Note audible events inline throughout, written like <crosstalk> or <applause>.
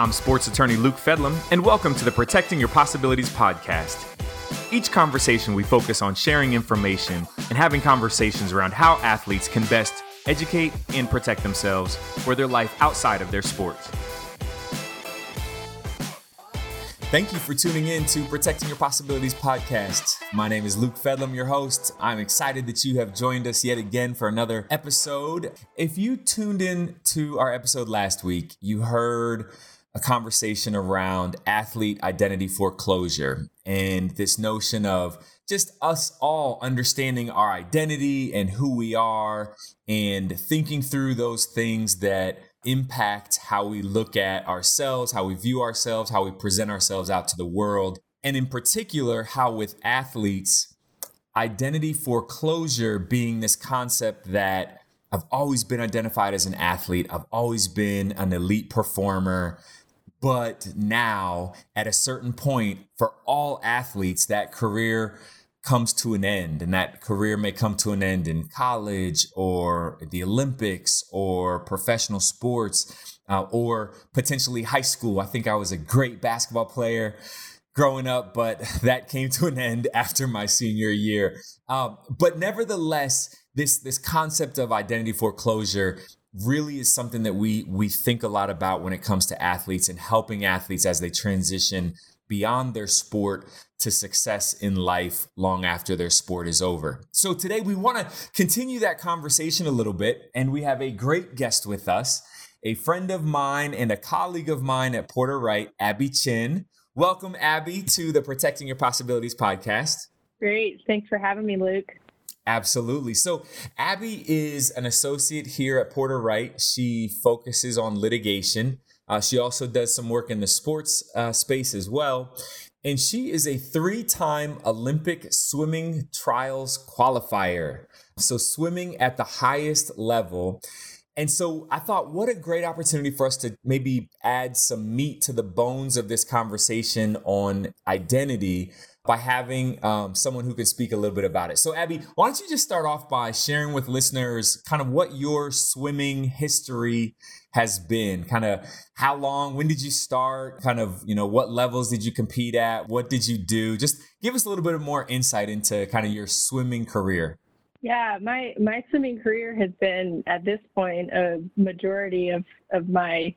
I'm sports attorney Luke Fedlam, and welcome to the Protecting Your Possibilities podcast. Each conversation, we focus on sharing information and having conversations around how athletes can best educate and protect themselves for their life outside of their sports. Thank you for tuning in to Protecting Your Possibilities podcast. My name is Luke Fedlam, your host. I'm excited that you have joined us yet again for another episode. If you tuned in to our episode last week, you heard a conversation around athlete identity foreclosure and this notion of just us all understanding our identity and who we are and thinking through those things that impact how we look at ourselves, how we view ourselves, how we present ourselves out to the world. And in particular, how with athletes, identity foreclosure being this concept that I've always been identified as an athlete, I've always been an elite performer. But now, at a certain point, for all athletes, that career comes to an end and that career may come to an end in college or the olympics or professional sports uh, or potentially high school. I think i was a great basketball player growing up but <laughs> that came to an end <laughs> after my senior year. Um, but nevertheless this this concept of identity foreclosure really is something that we we think a lot about when it comes to athletes and helping athletes as they transition beyond their sport to success in life long after their sport is over. So today we want to continue that conversation a little bit, and we have a great guest with us, a friend of mine and a colleague of mine at Porter Wright, Abby Chin. Welcome, Abby, to the Protecting Your Possibilities podcast. Great. Thanks for having me, Luke. Absolutely. So, Abby is an associate here at Porter Wright. She focuses on litigation. Uh, she also does some work in the sports uh, space as well. And she is a three time Olympic swimming trials qualifier. So, swimming at the highest level. And so I thought, what a great opportunity for us to maybe add some meat to the bones of this conversation on identity by having um, someone who can speak a little bit about it. So, Abby, why don't you just start off by sharing with listeners kind of what your swimming history has been? Kind of how long, when did you start? Kind of, you know, what levels did you compete at? What did you do? Just give us a little bit of more insight into kind of your swimming career. Yeah, my my swimming career has been at this point a majority of of my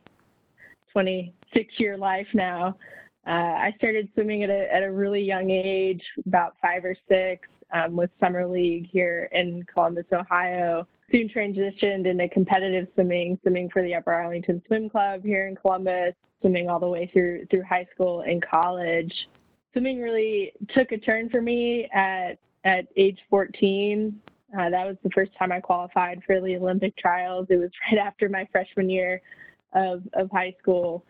26 year life now. Uh, I started swimming at a, at a really young age, about five or six, um, with Summer League here in Columbus, Ohio. Soon transitioned into competitive swimming, swimming for the Upper Arlington Swim Club here in Columbus, swimming all the way through through high school and college. Swimming really took a turn for me at at age 14. Uh, that was the first time I qualified for the Olympic trials. It was <laughs> right after my freshman year of, of high school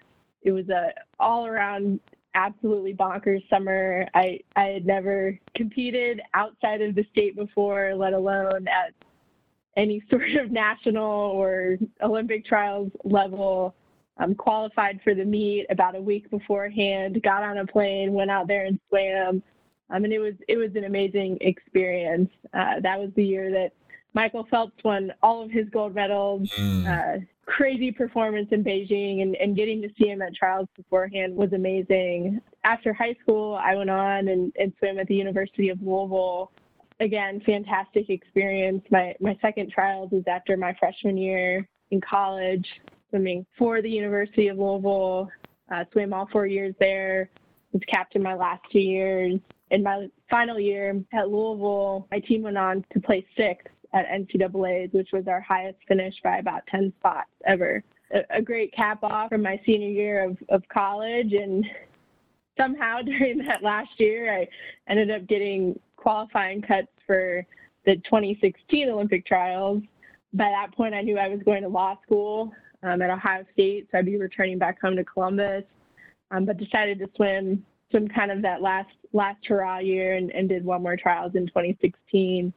it was a all around absolutely bonkers summer. I I had never competed outside of the state before, let alone at any <laughs> sort of national or Olympic trials level. Um, qualified for the meet about a week beforehand. Got on a plane, went out there and swam. I mean, it was it was an amazing experience. Uh, that was the year that Michael Phelps won all of his gold medals. Mm. Uh, crazy performance in Beijing and, and getting to see him at trials beforehand was amazing. After high school, I went on and, and swam at the University of Louisville. Again, fantastic experience. My, my second trials was after my freshman year in college, swimming for the University of Louisville. Uh, swam all four years there, was captain my last two years. In my final year at Louisville, my team went on to play sixth at NCAA's, which was our highest finish by about 10 spots ever. A, a great cap off from my senior year of, of college. And somehow <laughs> during that last year, I ended up getting qualifying cuts for the 2016 Olympic trials. By that point, I knew I was going to law school um, at Ohio State, so I'd be returning back home to Columbus. Um, but decided to swim swim kind of that last last hurrah year and, and did one more trials in 2016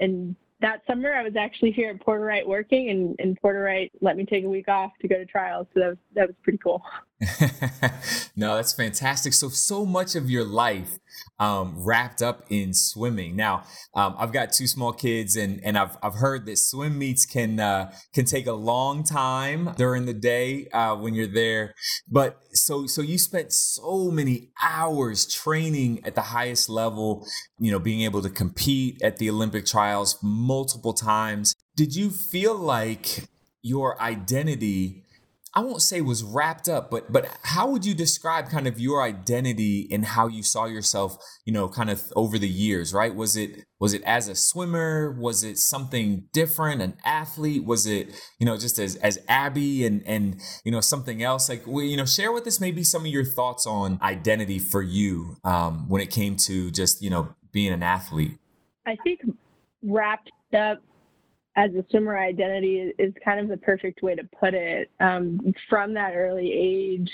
and that summer I was actually here at Porter Wright working and, and Porter Wright let me take a week off to go to trials. So that was, that was pretty cool. <laughs> no, that's fantastic. So, so much of your life um, wrapped up in swimming. Now, um, I've got two small kids, and and I've I've heard that swim meets can uh, can take a long time during the day uh, when you're there. But so so you spent so many hours training at the highest level. You know, being able to compete at the Olympic trials multiple times. Did you feel like your identity I won't say was wrapped up, but but how would you describe kind of your identity and how you saw yourself, you know, kind of over the years, right? Was it was it as a swimmer? Was it something different, an athlete? Was it, you know, just as as Abby and and you know something else? Like, you know, share with us maybe some of your thoughts on identity for you um, when it came to just you know being an athlete. I think wrapped up as a swimmer identity is kind of the perfect way to put it. Um, from that early age,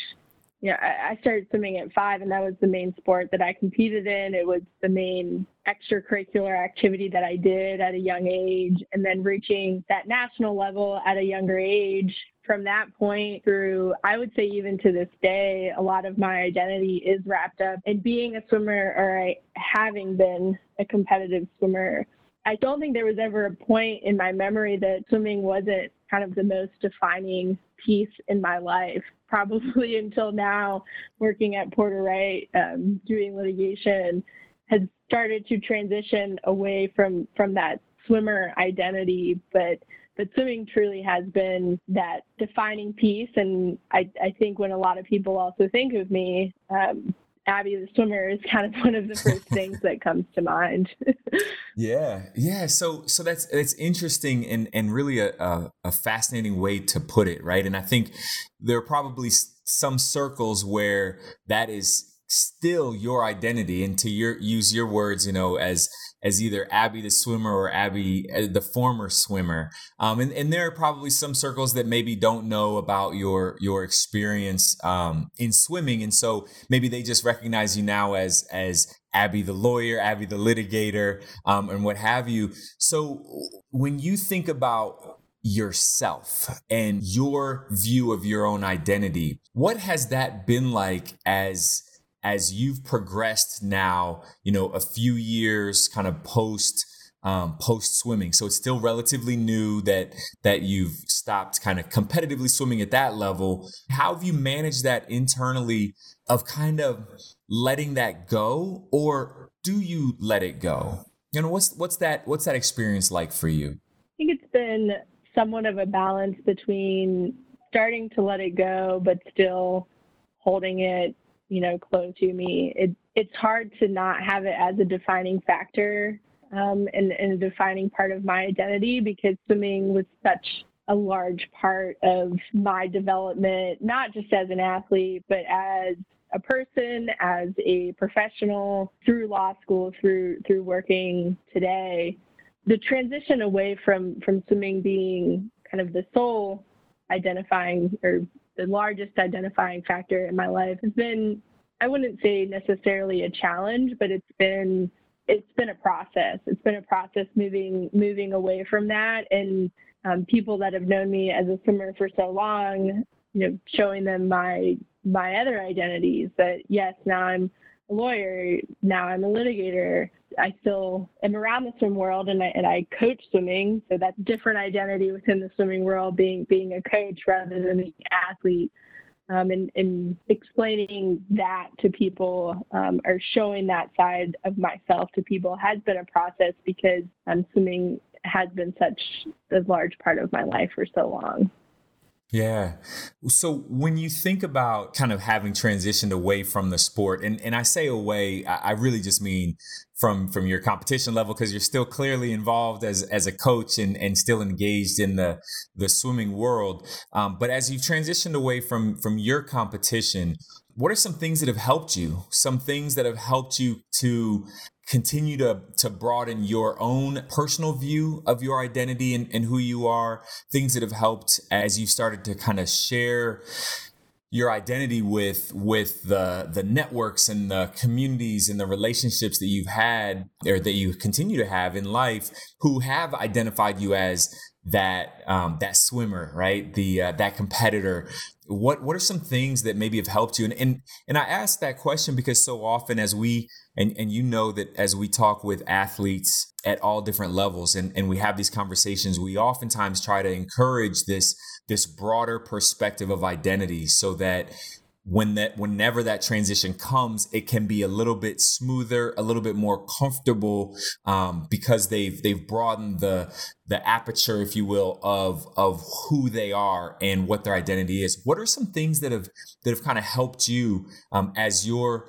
you know, I, I started swimming at five, and that was the main sport that I competed in. It was the main extracurricular activity that I did at a young age, and then reaching that national level at a younger age. From that point through, I would say even to this day, a lot of my identity is wrapped up in being a swimmer or having been a competitive swimmer. I don't think there was ever a point in my memory that swimming wasn't kind of the most defining piece in my life. <laughs> Probably until now, working at Porter Wright, um, doing litigation, has started to transition away from from that swimmer identity, but but swimming truly has been that defining piece. And I, I think when a lot of people also think of me, um, Abby the swimmer is kind of one of the first <laughs> things that comes to mind. <laughs> yeah, yeah. So so that's that's interesting and and really a, a, a fascinating way to put it, right? And I think there are probably some circles where that is still your identity and to your use your words you know as as either abby the swimmer or abby uh, the former swimmer. Um, and, and there are probably some circles that maybe don't know about your your experience um, in swimming. And so maybe they just recognize you now as as abby the lawyer abby the litigator um, and what have you. So when you think about yourself and your view of your own identity what has that been like as as you've progressed now, you know, a few years kind of post um, post swimming. So it's still relatively new that that you've stopped kind of competitively swimming at that level. How have you managed that internally of kind of letting that go, or do you let it go? You know, what's what's that what's that experience like for you? I think it's been somewhat of a balance between starting to let it go, but still holding it you know, close to me. It, it's hard to not have it as a defining factor um, and, and a defining part of my identity because swimming was such a large part of my development, not just as an athlete, but as a person, as a professional, through law school, through through working today. The transition away from from swimming being kind of the sole identifying or the largest identifying factor in my life has been I wouldn't say necessarily a challenge, but it's been it's been a process. It's been a process moving moving away from that, and um, people that have known me as a swimmer for so long, you know, showing them my my other identities. That yes, now I'm lawyer. Now I'm a litigator. I still am around the swim world and I, and I coach swimming. So that's different identity within the swimming world, being being a coach rather than an athlete. Um, and, and, explaining that to people um, or showing that side of myself to people has been a process because um, swimming has been such a large part of my life for so long. Yeah. So when you think about kind of having transitioned away from the sport, and, and I say away, I, really just mean from from your competition level because you're still clearly involved as as a coach and and still engaged in the the swimming world. Um, but as you've transitioned away from from your competition, what are some things that have helped you? Some things that have helped you to continue to to broaden your own personal view of your identity and, and who you are things that have helped as you started to kind of share your identity with with the the networks and the communities and the relationships that you've had or that you continue to have in life who have identified you as that um, that swimmer, right? The uh, that competitor. What what are some things that maybe have helped you? And and and I ask that question because so often as we and and you know that as we talk with athletes at all different levels and and we have these conversations, we oftentimes try to encourage this this broader perspective of identity so that when that whenever that transition comes it can be a little bit smoother a little bit more comfortable um, because they've they've broadened the the aperture if you will of of who they are and what their identity is. What are some things that have that have kind of helped you um, as your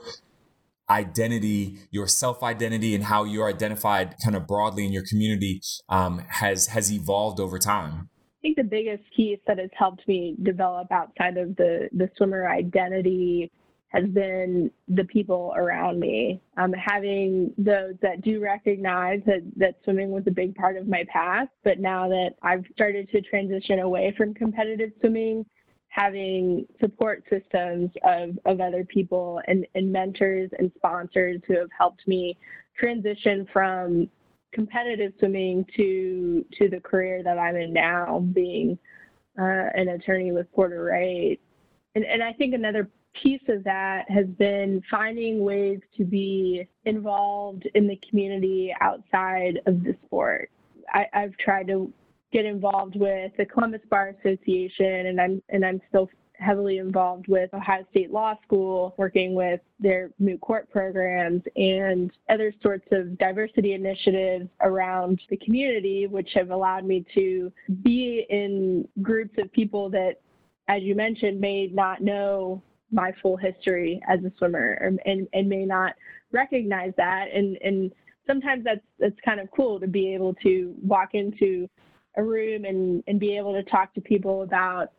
identity your self identity and how you're identified kind of broadly in your community um, has has evolved over time I think the biggest piece that has helped me develop outside of the, the swimmer identity has been the people around me. Um, having those that do recognize that, that swimming was a big part of my past, but now that I've started to transition away from competitive swimming, having support systems of, of other people and, and mentors and sponsors who have helped me transition from competitive swimming to to the career that I'm in now, being uh, an attorney with Porter Wright. And, and I think another piece of that has been finding ways to be involved in the community outside of the sport. I, I've tried to get involved with the Columbus Bar Association, and I'm and I'm still heavily involved with Ohio State Law School, working with their moot court programs and other sorts of diversity initiatives around the community, which have allowed me to be in groups of people that, as you mentioned, may not know my full history as a swimmer and, and may not recognize that. And, and sometimes that's, that's kind of cool to be able to walk into a room and, and be able to talk to people about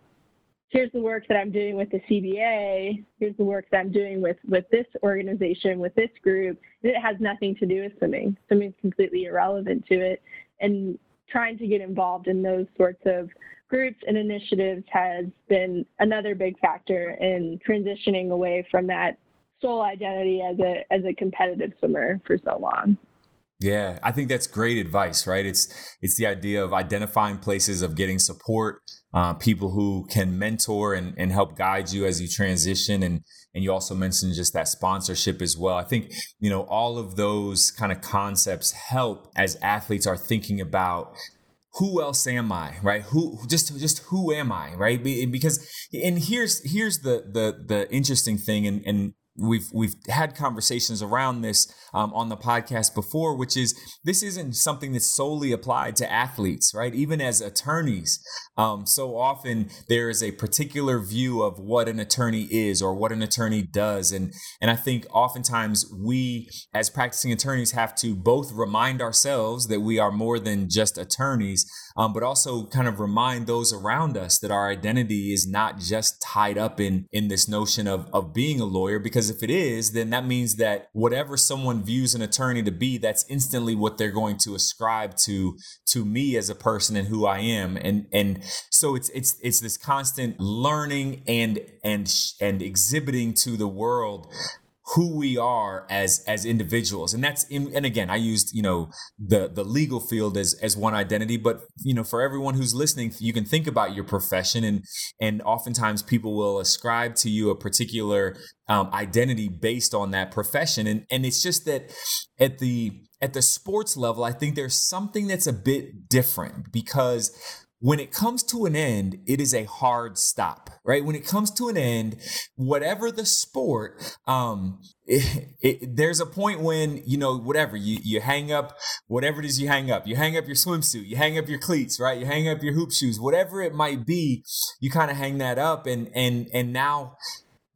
here's the work that I'm doing with the CBA, here's the work that I'm doing with, with this organization, with this group, and it has nothing to do with swimming. Swimming's completely irrelevant to it. And trying to get involved in those sorts of groups and initiatives has been another big factor in transitioning away from that sole identity as a as a competitive swimmer for so long. Yeah, I think that's great advice, right? It's it's the idea of identifying places of getting support, uh, people who can mentor and, and help guide you as you transition, and and you also mentioned just that sponsorship as well. I think you know all of those kind of concepts help as athletes are thinking about who else am I, right? Who just just who am I, right? Because and here's here's the the the interesting thing, and and we've we've had conversations around this um, on the podcast before which is this isn't something that's solely applied to athletes right? Even as attorneys um, so often there is a particular view of what an attorney is or what an attorney does. And and i think oftentimes we as practicing attorneys have to both remind ourselves that we are more than just attorneys um, but also kind of remind those around us that our identity is not just tied up in in this notion of of being a lawyer because if it is then that means that whatever someone views an attorney to be that's instantly what they're going to ascribe to to me as a person and who I am. And and so it's it's it's this constant learning and and and exhibiting to the world who we are as as individuals. And that's in, and again i used you know the the legal field as as one identity but you know for everyone who's listening you can think about your profession and and oftentimes people will ascribe to you a particular um, identity based on that profession. And and it's just that at the at the sports level i think there's something that's a bit different because when it comes to an end, it is a hard stop, right? When it comes to an end, whatever the sport, um, it, it, there's a point when you know whatever you you hang up whatever it is you hang up you hang up your swimsuit you hang up your cleats right you hang up your hoop shoes whatever it might be you kind of hang that up and and and now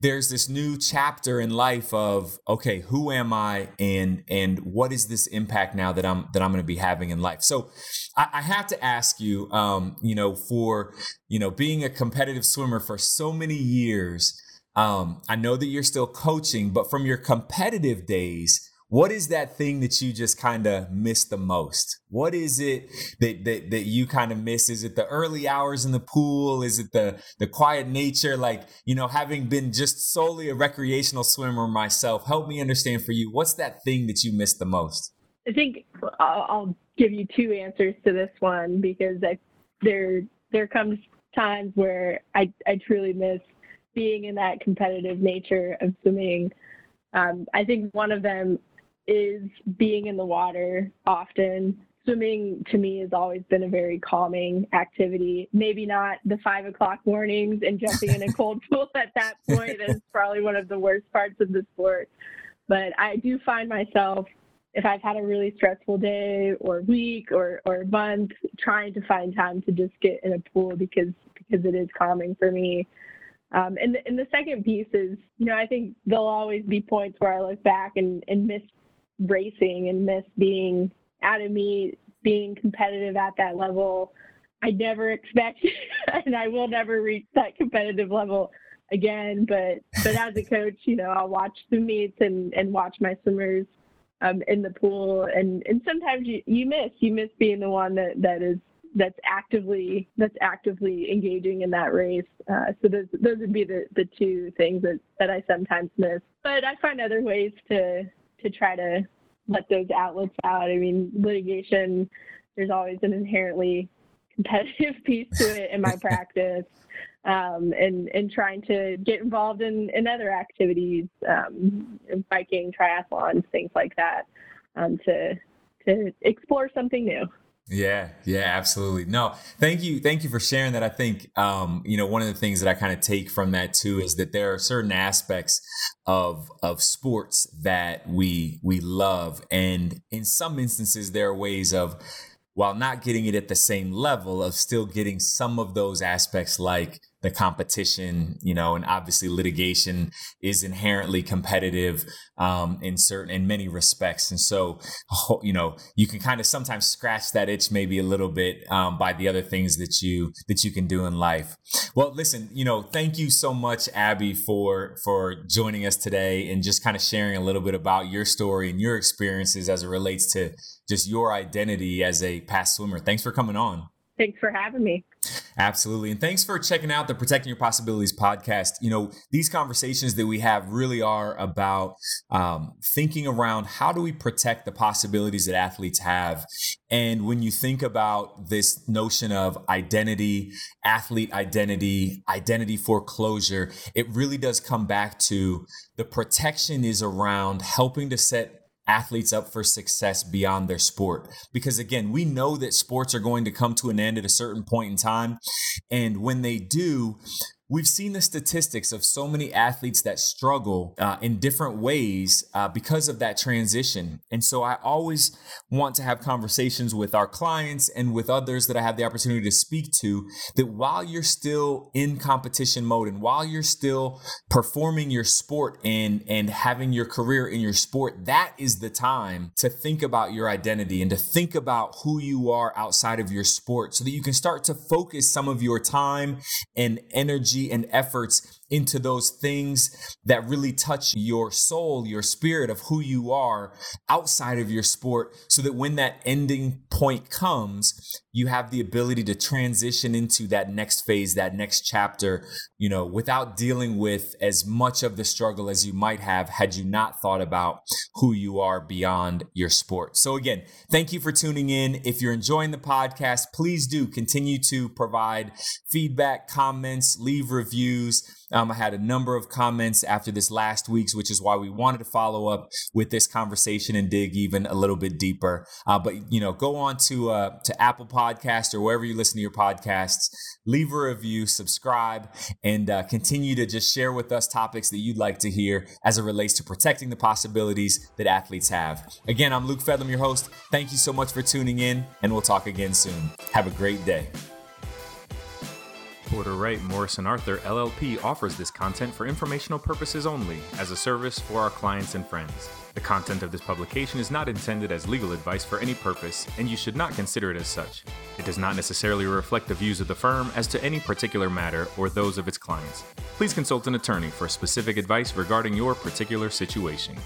there's this new chapter in life of okay who am i and and what is this impact now that i'm that i'm going to be having in life? So I, I have to ask you um you know for you know being a competitive swimmer for so many years um i know that you're still coaching but from your competitive days what is that thing that you just kind of miss the most? What is it that, that, that you kind of miss? Is it the early hours in the pool? Is it the, the quiet nature? Like, you know, having been just solely a recreational swimmer myself, help me understand for you, what's that thing that you miss the most? I think I'll, give you two answers to this one because I there there comes times where I I truly miss being in that competitive nature of swimming. Um, I think one of them is being in the water often. Swimming to me has always been a very calming activity. Maybe not the five o'clock mornings and jumping in a <laughs> cold pool at that point is probably one of the worst parts of the sport. But I do find myself if I've had a really stressful day or week or, or month, trying to find time to just get in a pool because because it is calming for me. Um, and, the, and the second piece is, you know, I think there'll always be points where I look back and, and miss racing and miss being out of me, being competitive at that level. I never expect, <laughs> and I will never reach that competitive level again. But but as a coach, you know, I'll watch the meets and and watch my swimmers um, in the pool, and and sometimes you you miss you miss being the one that that is that's actively that's actively engaging in that race. Uh, so those those would be the, the two things that, that I sometimes miss. But I find other ways to to try to let those outlets out. I mean, litigation. There's always an inherently competitive <laughs> piece to it in my <laughs> practice, um, and and trying to get involved in in other activities, um, biking, triathlons, things like that, um, to to explore something new. Yeah, yeah, absolutely. No, thank you. Thank you for sharing that. I think, um, you know, one of the things that I kind of take from that too is that there are certain aspects of, of sports that we, we love. And in some instances, there are ways of, while not getting it at the same level of still getting some of those aspects like the competition, you know, and obviously litigation is inherently competitive um, in certain, in many respects. And so, you know, you can kind of sometimes scratch that itch maybe a little bit um, by the other things that you that you can do in life. Well, listen, you know, thank you so much, Abby, for for joining us today and just kind of sharing a little bit about your story and your experiences as it relates to just your identity as a past swimmer. Thanks for coming on. Thanks for having me. Absolutely. And thanks for checking out the Protecting Your Possibilities podcast. You know, these conversations that we have really are about um, thinking around how do we protect the possibilities that athletes have. And when you think about this notion of identity, athlete identity, identity foreclosure, it really does come back to the protection is around helping to set athletes up for success beyond their sport. Because again, we know that sports are going to come to an end at a certain point in time. And when they do, We've seen the statistics of so many athletes that struggle uh, in different ways uh, because of that transition. And so I always want to have conversations with our clients and with others that I have the opportunity to speak to that while you're still in competition mode and while you're still performing your sport and, and having your career in your sport, that is the time to think about your identity and to think about who you are outside of your sport so that you can start to focus some of your time and energy energy and efforts into those things that really touch your soul, your spirit of who you are outside of your sport, so that when that ending point comes, you have the ability to transition into that next phase, that next chapter, you know, without dealing with as much of the struggle as you might have had you not thought about who you are beyond your sport. So, again, thank you for tuning in. If you're enjoying the podcast, please do continue to provide feedback, comments, leave reviews. Um, I had a number of comments after this last week's, which is why we wanted to follow up with this conversation and dig even a little bit deeper. Uh, but you know, go on to uh, to Apple Podcast or wherever you listen to your podcasts, leave a review, subscribe, and uh, continue to just share with us topics that you'd like to hear as it relates to protecting the possibilities that athletes have. Again, I'm Luke Fedlam, your host. Thank you so much for tuning in, and we'll talk again soon. Have a great day. Porter Wright Morrison Arthur LLP offers this content for informational purposes only, as a service for our clients and friends. The content of this publication is not intended as legal advice for any purpose, and you should not consider it as such. It does not necessarily reflect the views of the firm as to any particular matter or those of its clients. Please consult an attorney for specific advice regarding your particular situation.